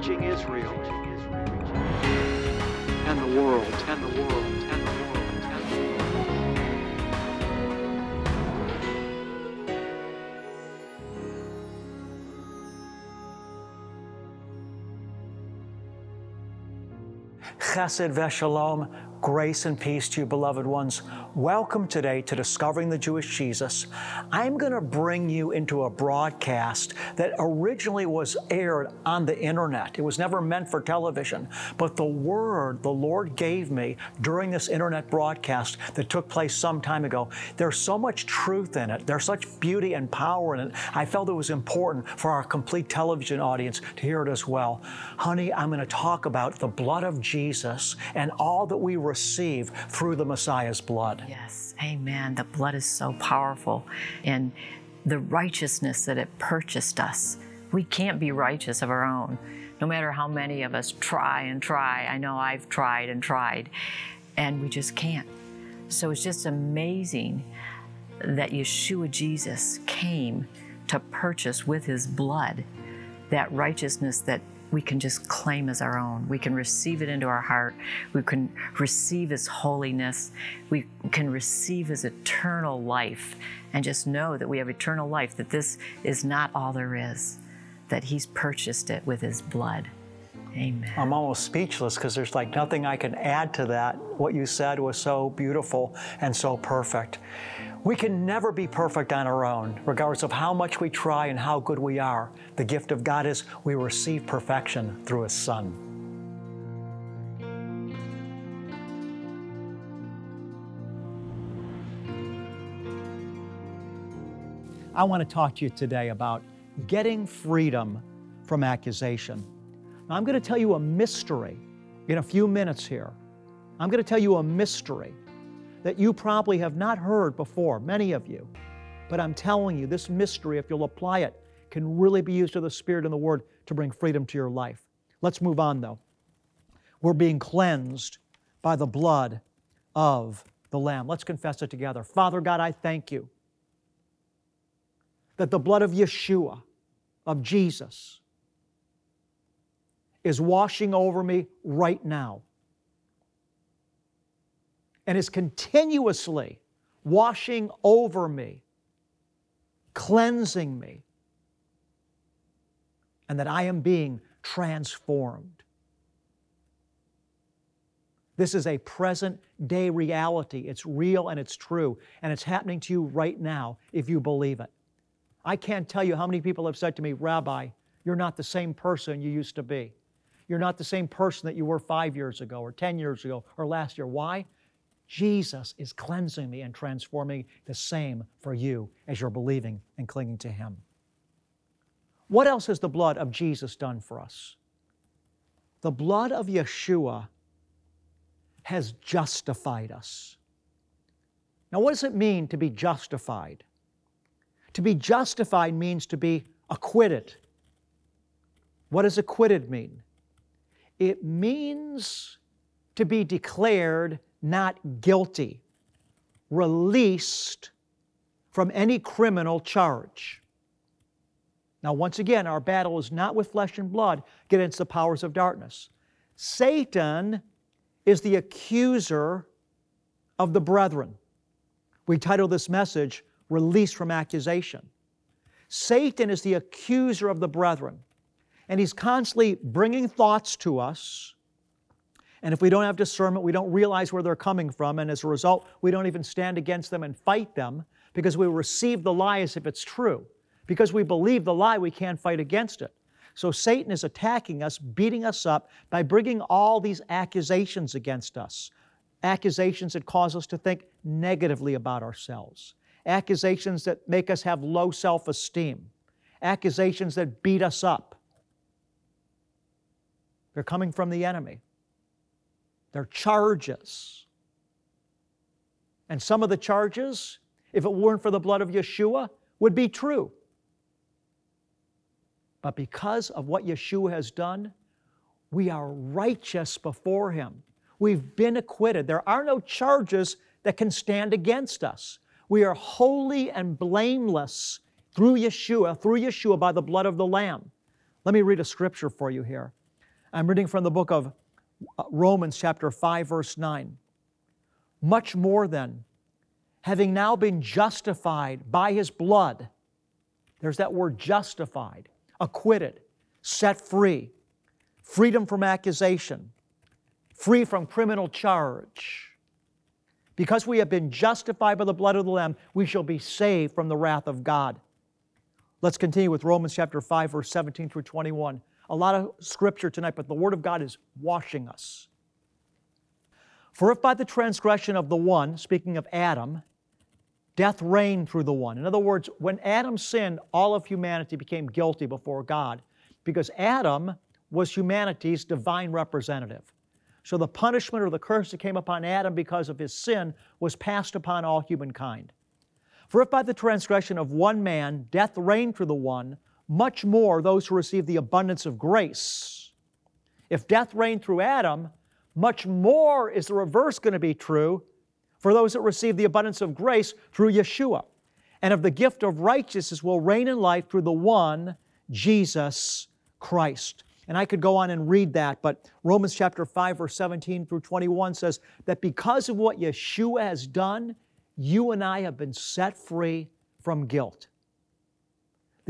reaching Israel and the world, and the world, and the world, and the world. Chesed v'shalom, grace and peace to you, beloved ones. Welcome today to Discovering the Jewish Jesus. I'm going to bring you into a broadcast that originally was aired on the internet. It was never meant for television, but the word the Lord gave me during this internet broadcast that took place some time ago, there's so much truth in it. There's such beauty and power in it. I felt it was important for our complete television audience to hear it as well. Honey, I'm going to talk about the blood of Jesus and all that we receive through the Messiah's blood. Yes, amen. The blood is so powerful and the righteousness that it purchased us. We can't be righteous of our own, no matter how many of us try and try. I know I've tried and tried, and we just can't. So it's just amazing that Yeshua Jesus came to purchase with his blood that righteousness that we can just claim as our own. We can receive it into our heart. We can receive His holiness. We can receive His eternal life and just know that we have eternal life, that this is not all there is, that He's purchased it with His blood. Amen. I'm almost speechless because there's like nothing I can add to that. What you said was so beautiful and so perfect. We can never be perfect on our own, regardless of how much we try and how good we are. The gift of God is we receive perfection through His Son. I want to talk to you today about getting freedom from accusation. Now, I'm going to tell you a mystery in a few minutes here. I'm going to tell you a mystery that you probably have not heard before, many of you. But I'm telling you, this mystery, if you'll apply it, can really be used to the Spirit and the Word to bring freedom to your life. Let's move on, though. We're being cleansed by the blood of the Lamb. Let's confess it together. Father God, I thank you that the blood of Yeshua, of Jesus, is washing over me right now and is continuously washing over me, cleansing me, and that I am being transformed. This is a present day reality. It's real and it's true, and it's happening to you right now if you believe it. I can't tell you how many people have said to me, Rabbi, you're not the same person you used to be. You're not the same person that you were five years ago, or 10 years ago, or last year. Why? Jesus is cleansing me and transforming the same for you as you're believing and clinging to Him. What else has the blood of Jesus done for us? The blood of Yeshua has justified us. Now, what does it mean to be justified? To be justified means to be acquitted. What does acquitted mean? It means to be declared not guilty, released from any criminal charge. Now, once again, our battle is not with flesh and blood against the powers of darkness. Satan is the accuser of the brethren. We title this message, Released from Accusation. Satan is the accuser of the brethren, and he's constantly bringing thoughts to us and if we don't have discernment, we don't realize where they're coming from. And as a result, we don't even stand against them and fight them because we receive the lie as if it's true. Because we believe the lie, we can't fight against it. So Satan is attacking us, beating us up by bringing all these accusations against us. Accusations that cause us to think negatively about ourselves. Accusations that make us have low self esteem. Accusations that beat us up. They're coming from the enemy. They're charges. And some of the charges, if it weren't for the blood of Yeshua, would be true. But because of what Yeshua has done, we are righteous before Him. We've been acquitted. There are no charges that can stand against us. We are holy and blameless through Yeshua, through Yeshua by the blood of the Lamb. Let me read a scripture for you here. I'm reading from the book of Uh, Romans, chapter 5, verse 9. Much more then, having now been justified by his blood, there's that word justified, acquitted, set free, freedom from accusation, free from criminal charge. Because we have been justified by the blood of the Lamb, we shall be saved from the wrath of God. Let's continue with Romans chapter 5, verse 17 through 21. A lot of scripture tonight, but the Word of God is washing us. For if by the transgression of the one, speaking of Adam, death reigned through the one. In other words, when Adam sinned, all of humanity became guilty before God because Adam was humanity's divine representative. So the punishment or the curse that came upon Adam because of his sin was passed upon all humankind. For if by the transgression of one man death reigned through the one, much more those who receive the abundance of grace. If death reigned through Adam, much more is the reverse going to be true for those that receive the abundance of grace through Yeshua. And of the gift of righteousness will reign in life through the one, Jesus Christ. And I could go on and read that, but Romans chapter 5, verse 17 through 21 says that because of what Yeshua has done, you and I have been set free from guilt.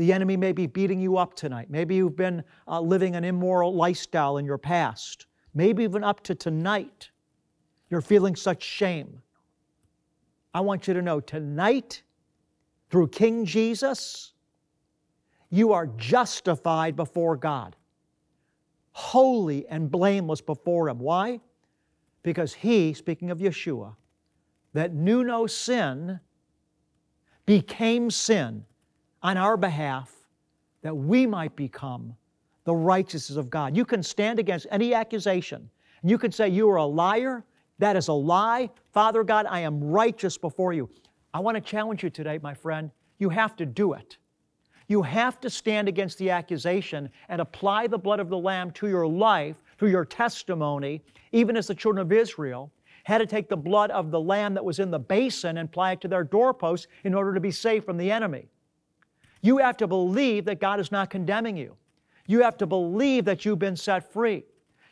The enemy may be beating you up tonight. Maybe you've been uh, living an immoral lifestyle in your past. Maybe even up to tonight, you're feeling such shame. I want you to know tonight, through King Jesus, you are justified before God, holy and blameless before Him. Why? Because He, speaking of Yeshua, that knew no sin, became sin on our behalf that we might become the righteousness of God. You can stand against any accusation and you can say, You are a liar. That is a lie. Father God, I am righteous before you. I want to challenge you today, my friend. You have to do it. You have to stand against the accusation and apply the blood of the Lamb to your life through your testimony, even as the children of Israel had to take the blood of the lamb that was in the basin and apply it to their doorposts in order to be safe from the enemy. You have to believe that God is not condemning you. You have to believe that you've been set free.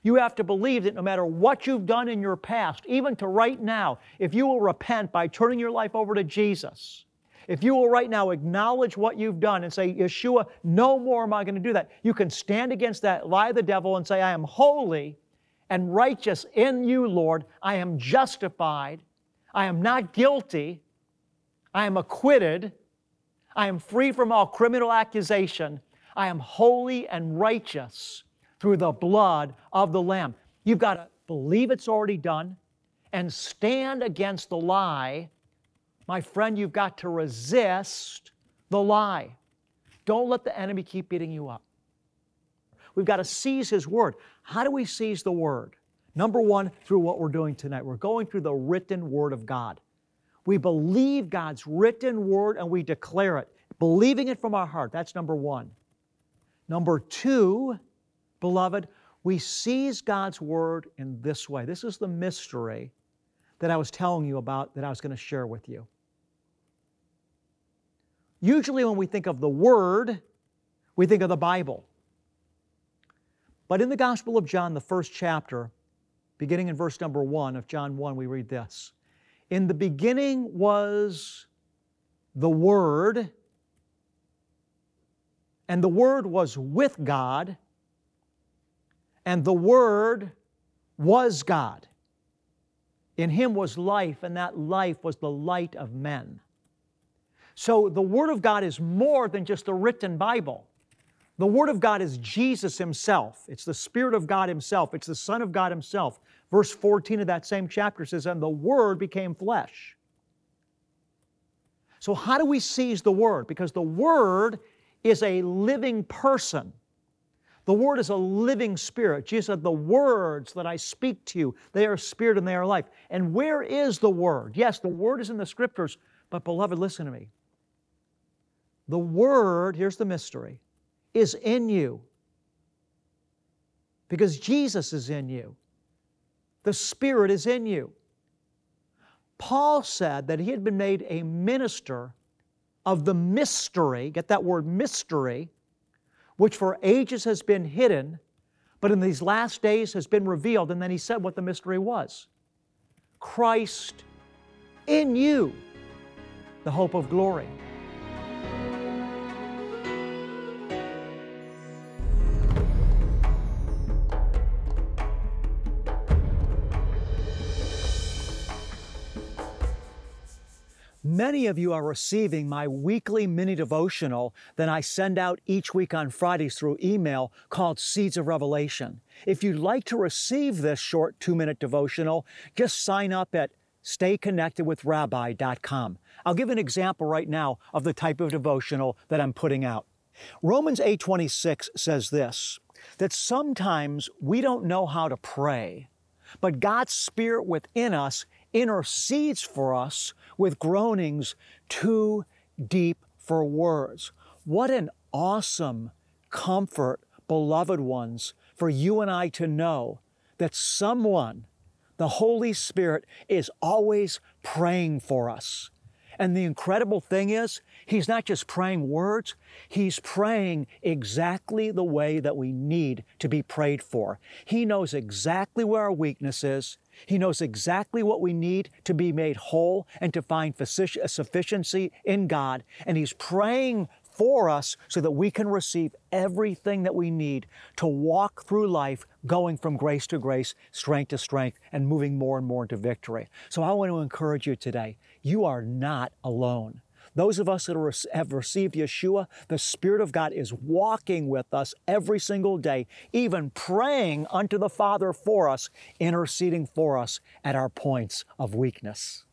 You have to believe that no matter what you've done in your past, even to right now, if you will repent by turning your life over to Jesus, if you will right now acknowledge what you've done and say, Yeshua, no more am I going to do that, you can stand against that lie of the devil and say, I am holy and righteous in you, Lord. I am justified. I am not guilty. I am acquitted. I am free from all criminal accusation. I am holy and righteous through the blood of the Lamb. You've got to believe it's already done and stand against the lie. My friend, you've got to resist the lie. Don't let the enemy keep beating you up. We've got to seize His Word. How do we seize the Word? Number one, through what we're doing tonight. We're going through the written Word of God. We believe God's written Word and we declare it, believing it from our heart. That's number one. Number two, beloved, we seize God's Word in this way. This is the mystery that I was telling you about that I was going to share with you. Usually, when we think of the Word, we think of the Bible. But in the Gospel of John, the first chapter, beginning in verse number one of John 1, we read this In the beginning was the Word, and the Word was with God, and the Word was God. In Him was life, and that life was the light of men. So the Word of God is more than just the written Bible. The Word of God is Jesus Himself. It's the Spirit of God Himself. It's the Son of God Himself. Verse 14 of that same chapter says, And the Word became flesh. So, how do we seize the Word? Because the Word is a living person. The Word is a living spirit. Jesus said, The words that I speak to you, they are spirit and they are life. And where is the Word? Yes, the Word is in the Scriptures, but beloved, listen to me. The Word, here's the mystery is in you because Jesus is in you. The Spirit is in you. Paul said that he had been made a minister of the mystery, get that word mystery, which for ages has been hidden, but in these last days has been revealed. And then he said what the mystery was Christ in you, the hope of glory. Many of you are receiving my weekly mini devotional that I send out each week on Fridays through email called Seeds of Revelation. If you'd like to receive this short two minute devotional, just sign up at stayconnectedwithrabbi.com. I'll give an example right now of the type of devotional that I'm putting out. Romans 8:26 says this that sometimes we don't know how to pray, but God's spirit within us intercedes for us with groanings too deep for words. What an awesome comfort, beloved ones, for you and I to know that someone, the Holy Spirit, is always praying for us. And the incredible thing is, He's not just praying words, He's praying exactly the way that we need to be prayed for. He knows exactly where our weakness is. He knows exactly what we need to be made whole and to find sufficiency in God. And He's praying for us so that we can receive everything that we need to walk through life going from grace to grace, strength to strength, and moving more and more into victory. So I want to encourage you today you are not alone. Those of us that have received Yeshua, the Spirit of God is walking with us every single day, even praying unto the Father for us, interceding for us at our points of weakness.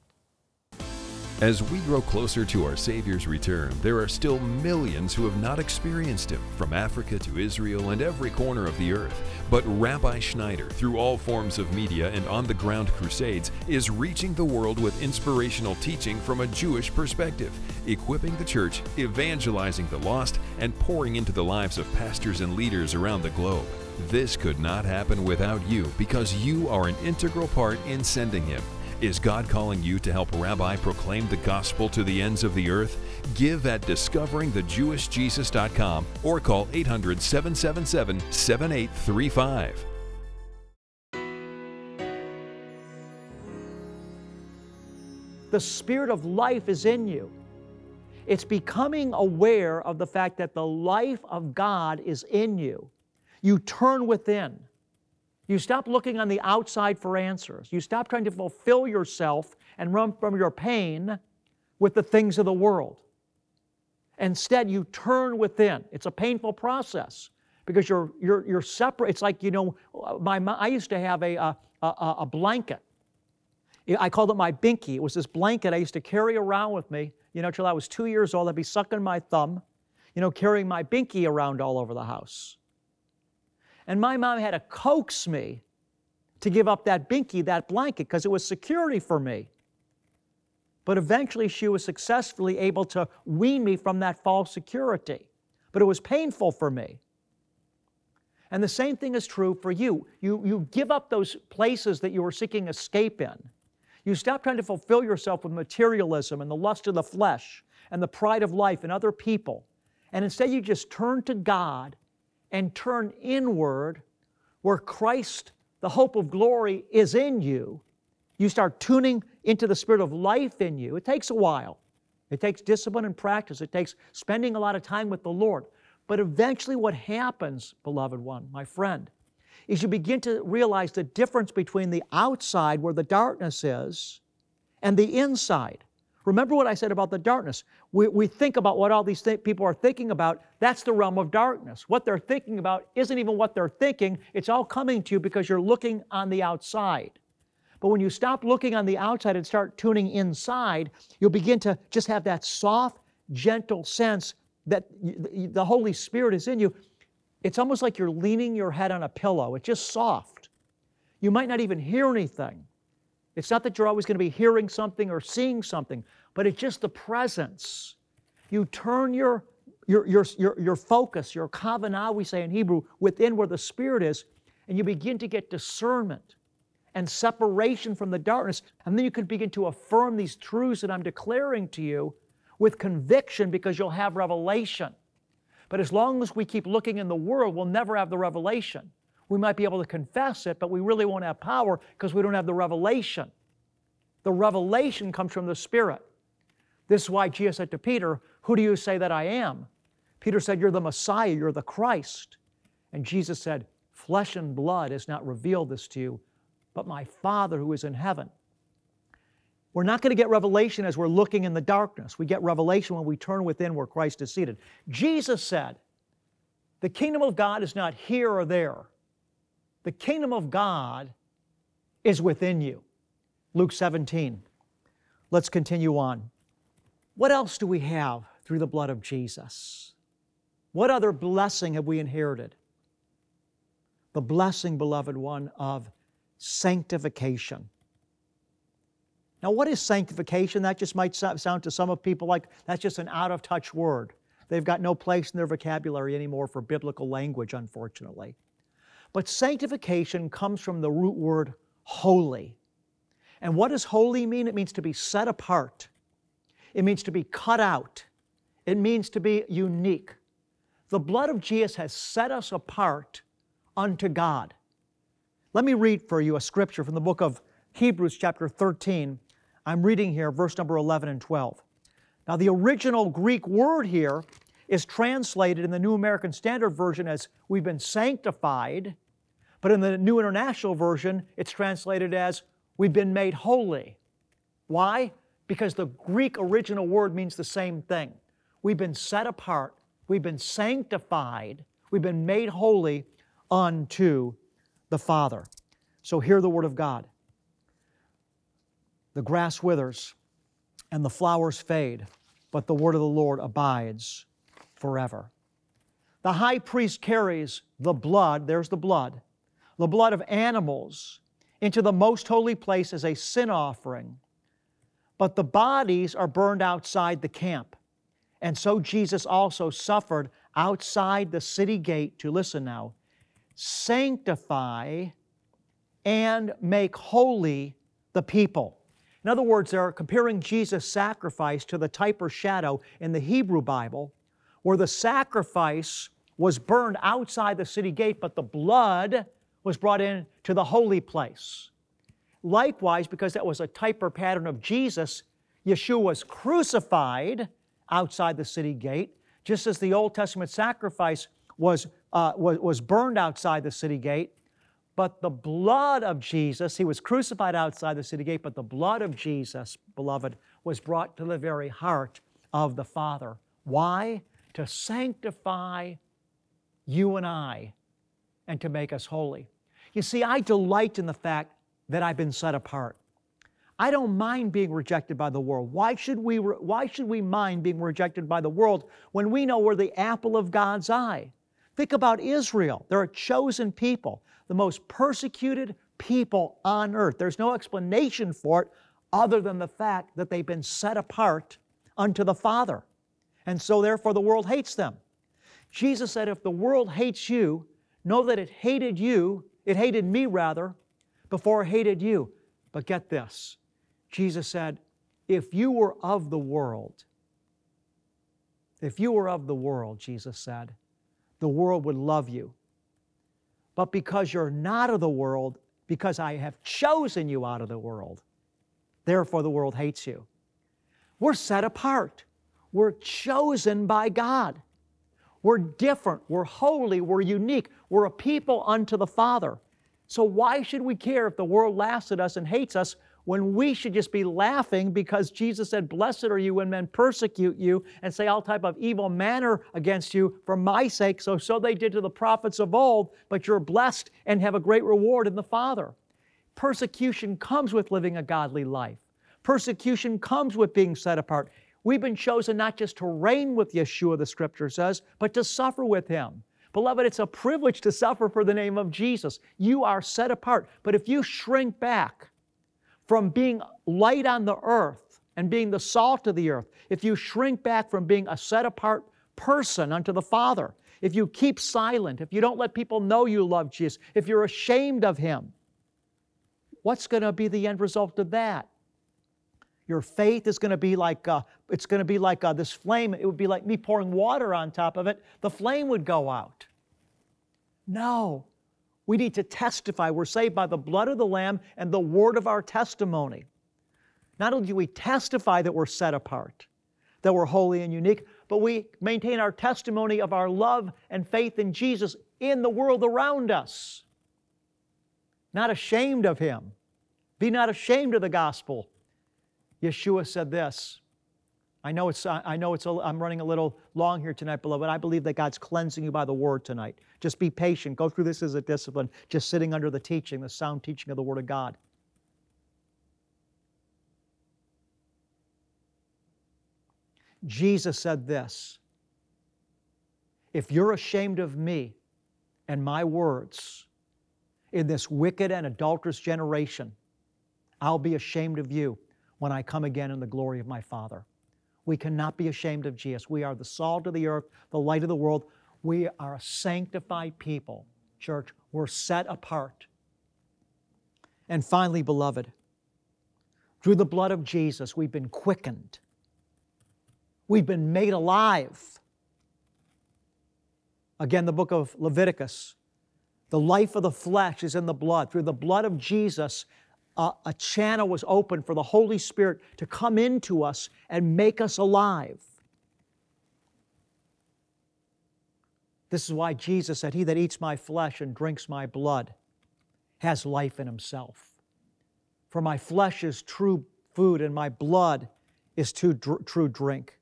As we grow closer to our Savior's return, there are still millions who have not experienced Him, from Africa to Israel and every corner of the earth. But Rabbi Schneider, through all forms of media and on the ground crusades, is reaching the world with inspirational teaching from a Jewish perspective, equipping the church, evangelizing the lost, and pouring into the lives of pastors and leaders around the globe. This could not happen without you because you are an integral part in sending Him. Is God calling you to help Rabbi proclaim the gospel to the ends of the earth? Give at discoveringthejewishjesus.com or call 800 777 7835. The Spirit of life is in you. It's becoming aware of the fact that the life of God is in you. You turn within. You stop looking on the outside for answers. You stop trying to fulfill yourself and run from your pain with the things of the world. Instead, you turn within. It's a painful process because you're, you're, you're separate. It's like, you know, my, I used to have a, a, a, a blanket. I called it my binky. It was this blanket I used to carry around with me, you know, till I was two years old. I'd be sucking my thumb, you know, carrying my binky around all over the house. And my mom had to coax me to give up that binky, that blanket, because it was security for me. But eventually she was successfully able to wean me from that false security. But it was painful for me. And the same thing is true for you. You, you give up those places that you were seeking escape in. You stop trying to fulfill yourself with materialism and the lust of the flesh and the pride of life and other people. And instead, you just turn to God and turn inward where Christ, the hope of glory, is in you, you start tuning into the spirit of life in you. It takes a while. It takes discipline and practice. It takes spending a lot of time with the Lord. But eventually, what happens, beloved one, my friend, is you begin to realize the difference between the outside, where the darkness is, and the inside. Remember what I said about the darkness. We, we think about what all these th- people are thinking about. That's the realm of darkness. What they're thinking about isn't even what they're thinking. It's all coming to you because you're looking on the outside. But when you stop looking on the outside and start tuning inside, you'll begin to just have that soft, gentle sense that the Holy Spirit is in you. It's almost like you're leaning your head on a pillow. It's just soft. You might not even hear anything. It's not that you're always going to be hearing something or seeing something, but it's just the presence. You turn your, your, your, your, your focus, your kavanah, we say in Hebrew, within where the Spirit is, and you begin to get discernment and separation from the darkness. And then you can begin to affirm these truths that I'm declaring to you with conviction because you'll have revelation. But as long as we keep looking in the world, we'll never have the revelation. We might be able to confess it, but we really won't have power because we don't have the revelation. The revelation comes from the Spirit. This is why Jesus said to Peter, Who do you say that I am? Peter said, You're the Messiah, you're the Christ. And Jesus said, Flesh and blood has not revealed this to you, but my Father who is in heaven. We're not going to get revelation as we're looking in the darkness. We get revelation when we turn within where Christ is seated. Jesus said, The kingdom of God is not here or there. The kingdom of God is within you. Luke 17. Let's continue on. What else do we have through the blood of Jesus? What other blessing have we inherited? The blessing, beloved one, of sanctification. Now, what is sanctification? That just might sound to some of people like that's just an out of touch word. They've got no place in their vocabulary anymore for biblical language, unfortunately. But sanctification comes from the root word holy. And what does holy mean? It means to be set apart, it means to be cut out, it means to be unique. The blood of Jesus has set us apart unto God. Let me read for you a scripture from the book of Hebrews, chapter 13. I'm reading here verse number 11 and 12. Now, the original Greek word here is translated in the New American Standard Version as we've been sanctified, but in the New International Version, it's translated as we've been made holy. Why? Because the Greek original word means the same thing. We've been set apart, we've been sanctified, we've been made holy unto the Father. So hear the word of God. The grass withers and the flowers fade, but the word of the Lord abides forever. The high priest carries the blood, there's the blood, the blood of animals into the most holy place as a sin offering. But the bodies are burned outside the camp. And so Jesus also suffered outside the city gate to listen now sanctify and make holy the people. In other words, they're comparing Jesus' sacrifice to the type or shadow in the Hebrew Bible, where the sacrifice was burned outside the city gate, but the blood was brought in to the holy place. Likewise, because that was a type or pattern of Jesus, Yeshua was crucified outside the city gate, just as the Old Testament sacrifice was, uh, was, was burned outside the city gate. But the blood of Jesus, he was crucified outside the city gate, but the blood of Jesus, beloved, was brought to the very heart of the Father. Why? To sanctify you and I and to make us holy. You see, I delight in the fact that I've been set apart. I don't mind being rejected by the world. Why should we, why should we mind being rejected by the world when we know we're the apple of God's eye? Think about Israel. They're a chosen people, the most persecuted people on earth. There's no explanation for it other than the fact that they've been set apart unto the Father. And so, therefore, the world hates them. Jesus said, If the world hates you, know that it hated you, it hated me rather, before it hated you. But get this Jesus said, If you were of the world, if you were of the world, Jesus said, the world would love you. But because you're not of the world, because I have chosen you out of the world, therefore the world hates you. We're set apart. We're chosen by God. We're different. We're holy. We're unique. We're a people unto the Father. So, why should we care if the world laughs at us and hates us when we should just be laughing because Jesus said, Blessed are you when men persecute you and say all type of evil manner against you for my sake. So, so they did to the prophets of old, but you're blessed and have a great reward in the Father. Persecution comes with living a godly life. Persecution comes with being set apart. We've been chosen not just to reign with Yeshua, the scripture says, but to suffer with him. Beloved, it's a privilege to suffer for the name of Jesus. You are set apart. But if you shrink back, from being light on the earth and being the salt of the earth, if you shrink back from being a set apart person unto the Father, if you keep silent, if you don't let people know you love Jesus, if you're ashamed of Him, what's going to be the end result of that? Your faith is going to be like uh, it's going to be like uh, this flame. It would be like me pouring water on top of it. The flame would go out. No, We need to testify. We're saved by the blood of the Lamb and the word of our testimony. Not only do we testify that we're set apart, that we're holy and unique, but we maintain our testimony of our love and faith in Jesus in the world around us. Not ashamed of Him. Be not ashamed of the gospel. Yeshua said this. I know it's, I know it's a, I'm running a little long here tonight, beloved. I believe that God's cleansing you by the word tonight. Just be patient. Go through this as a discipline, just sitting under the teaching, the sound teaching of the Word of God. Jesus said this If you're ashamed of me and my words in this wicked and adulterous generation, I'll be ashamed of you when I come again in the glory of my Father. We cannot be ashamed of Jesus. We are the salt of the earth, the light of the world. We are a sanctified people, church. We're set apart. And finally, beloved, through the blood of Jesus, we've been quickened. We've been made alive. Again, the book of Leviticus. The life of the flesh is in the blood. Through the blood of Jesus, uh, a channel was opened for the Holy Spirit to come into us and make us alive. This is why Jesus said, He that eats my flesh and drinks my blood has life in himself. For my flesh is true food and my blood is true, true drink.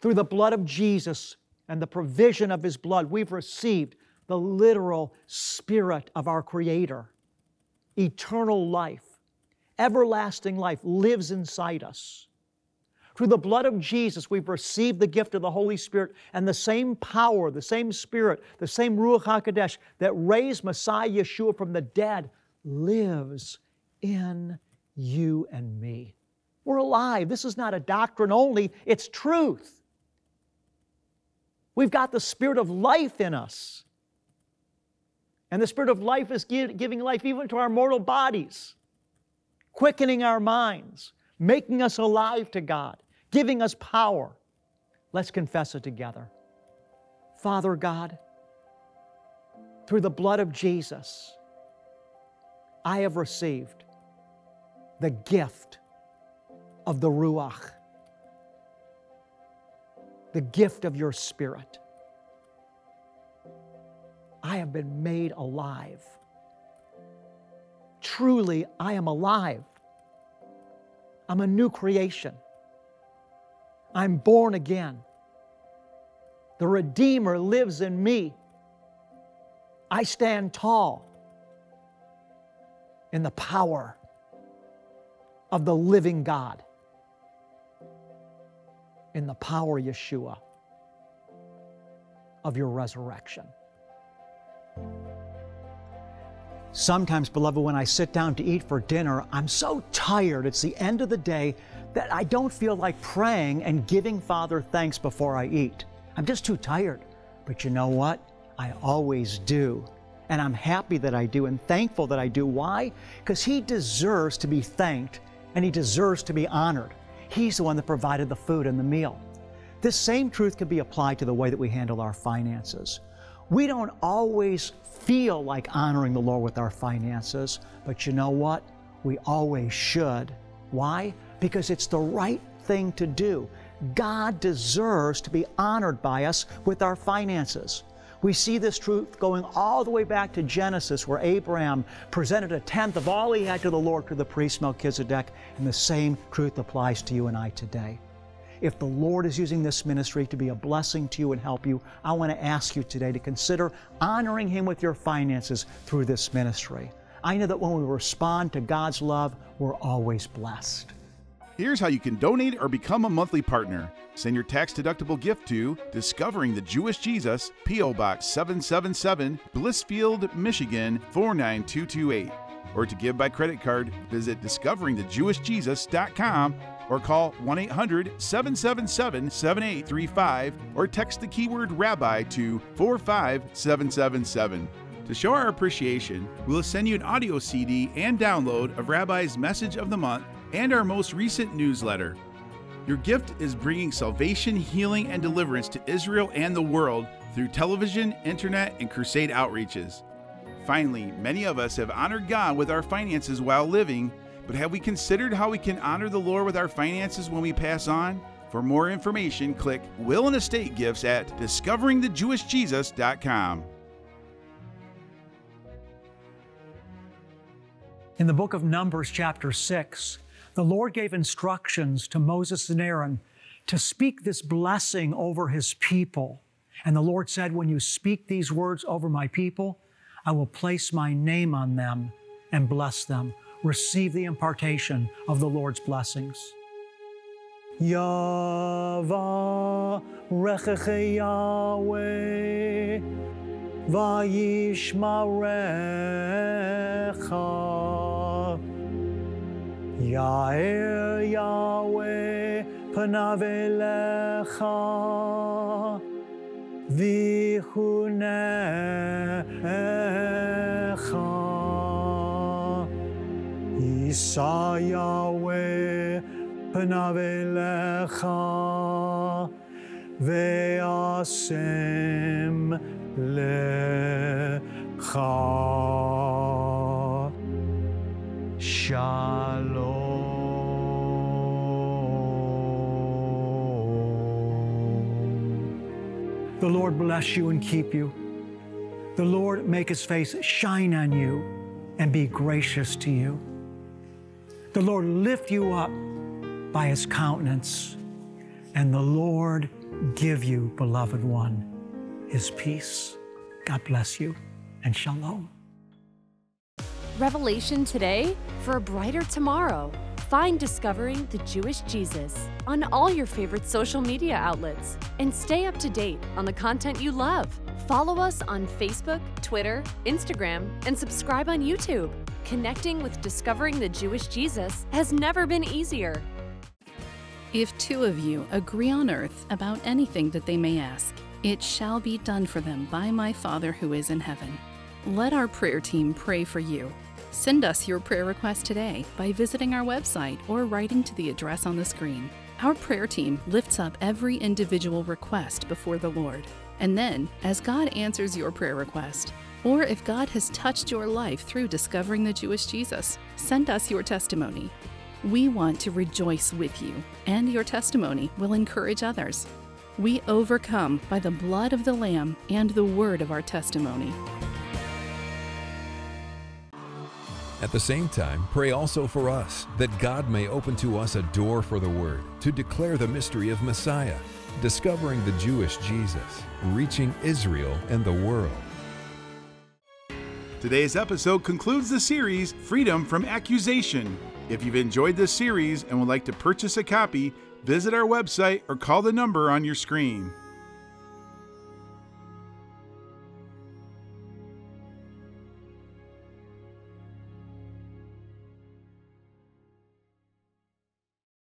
Through the blood of Jesus and the provision of His blood, we've received the literal Spirit of our Creator. Eternal life, everlasting life lives inside us. Through the blood of Jesus, we've received the gift of the Holy Spirit and the same power, the same Spirit, the same Ruach HaKodesh that raised Messiah Yeshua from the dead lives in you and me. We're alive. This is not a doctrine only, it's truth. We've got the Spirit of life in us. And the Spirit of life is giving life even to our mortal bodies, quickening our minds, making us alive to God, giving us power. Let's confess it together. Father God, through the blood of Jesus, I have received the gift of the Ruach the gift of your Spirit. I have been made alive. Truly, I am alive. I'm a new creation. I'm born again. The Redeemer lives in me. I stand tall in the power of the living God in the power, Yeshua, of your resurrection. Sometimes, beloved, when I sit down to eat for dinner, I'm so tired, it's the end of the day, that I don't feel like praying and giving Father thanks before I eat. I'm just too tired. But you know what? I always do. And I'm happy that I do and thankful that I do. Why? Because He deserves to be thanked and He deserves to be honored. He's the one that provided the food and the meal. This same truth can be applied to the way that we handle our finances. We don't always feel like honoring the Lord with our finances, but you know what? We always should. Why? Because it's the right thing to do. God deserves to be honored by us with our finances. We see this truth going all the way back to Genesis, where Abraham presented a tenth of all he had to the Lord through the priest Melchizedek, and the same truth applies to you and I today. If the Lord is using this ministry to be a blessing to you and help you, I want to ask you today to consider honoring Him with your finances through this ministry. I know that when we respond to God's love, we're always blessed. Here's how you can donate or become a monthly partner. Send your tax deductible gift to Discovering the Jewish Jesus, P.O. Box 777, Blissfield, Michigan 49228. Or to give by credit card, visit discoveringthejewishjesus.com or call 1 800 777 7835 or text the keyword rabbi to 45777. To show our appreciation, we'll send you an audio CD and download of Rabbi's Message of the Month and our most recent newsletter. Your gift is bringing salvation, healing, and deliverance to Israel and the world through television, internet, and crusade outreaches. Finally, many of us have honored God with our finances while living, but have we considered how we can honor the Lord with our finances when we pass on? For more information, click Will and Estate Gifts at discoveringthejewishjesus.com. In the book of Numbers, chapter 6, the Lord gave instructions to Moses and Aaron to speak this blessing over his people. And the Lord said, When you speak these words over my people, I will place my name on them and bless them. Receive the impartation of the Lord's blessings. Yahweh vayishmarecha. Yair Yahweh panav elecha The Lord bless you and keep you. The Lord make his face shine on you and be gracious to you. The Lord lift you up by his countenance, and the Lord give you, beloved one, his peace. God bless you and shalom. Revelation today for a brighter tomorrow. Find Discovering the Jewish Jesus on all your favorite social media outlets and stay up to date on the content you love. Follow us on Facebook, Twitter, Instagram, and subscribe on YouTube. Connecting with Discovering the Jewish Jesus has never been easier. If two of you agree on earth about anything that they may ask, it shall be done for them by my Father who is in heaven. Let our prayer team pray for you. Send us your prayer request today by visiting our website or writing to the address on the screen. Our prayer team lifts up every individual request before the Lord. And then, as God answers your prayer request, or if God has touched your life through discovering the Jewish Jesus, send us your testimony. We want to rejoice with you, and your testimony will encourage others. We overcome by the blood of the Lamb and the word of our testimony. At the same time, pray also for us, that God may open to us a door for the Word, to declare the mystery of Messiah, discovering the Jewish Jesus, reaching Israel and the world. Today's episode concludes the series Freedom from Accusation. If you've enjoyed this series and would like to purchase a copy, visit our website or call the number on your screen.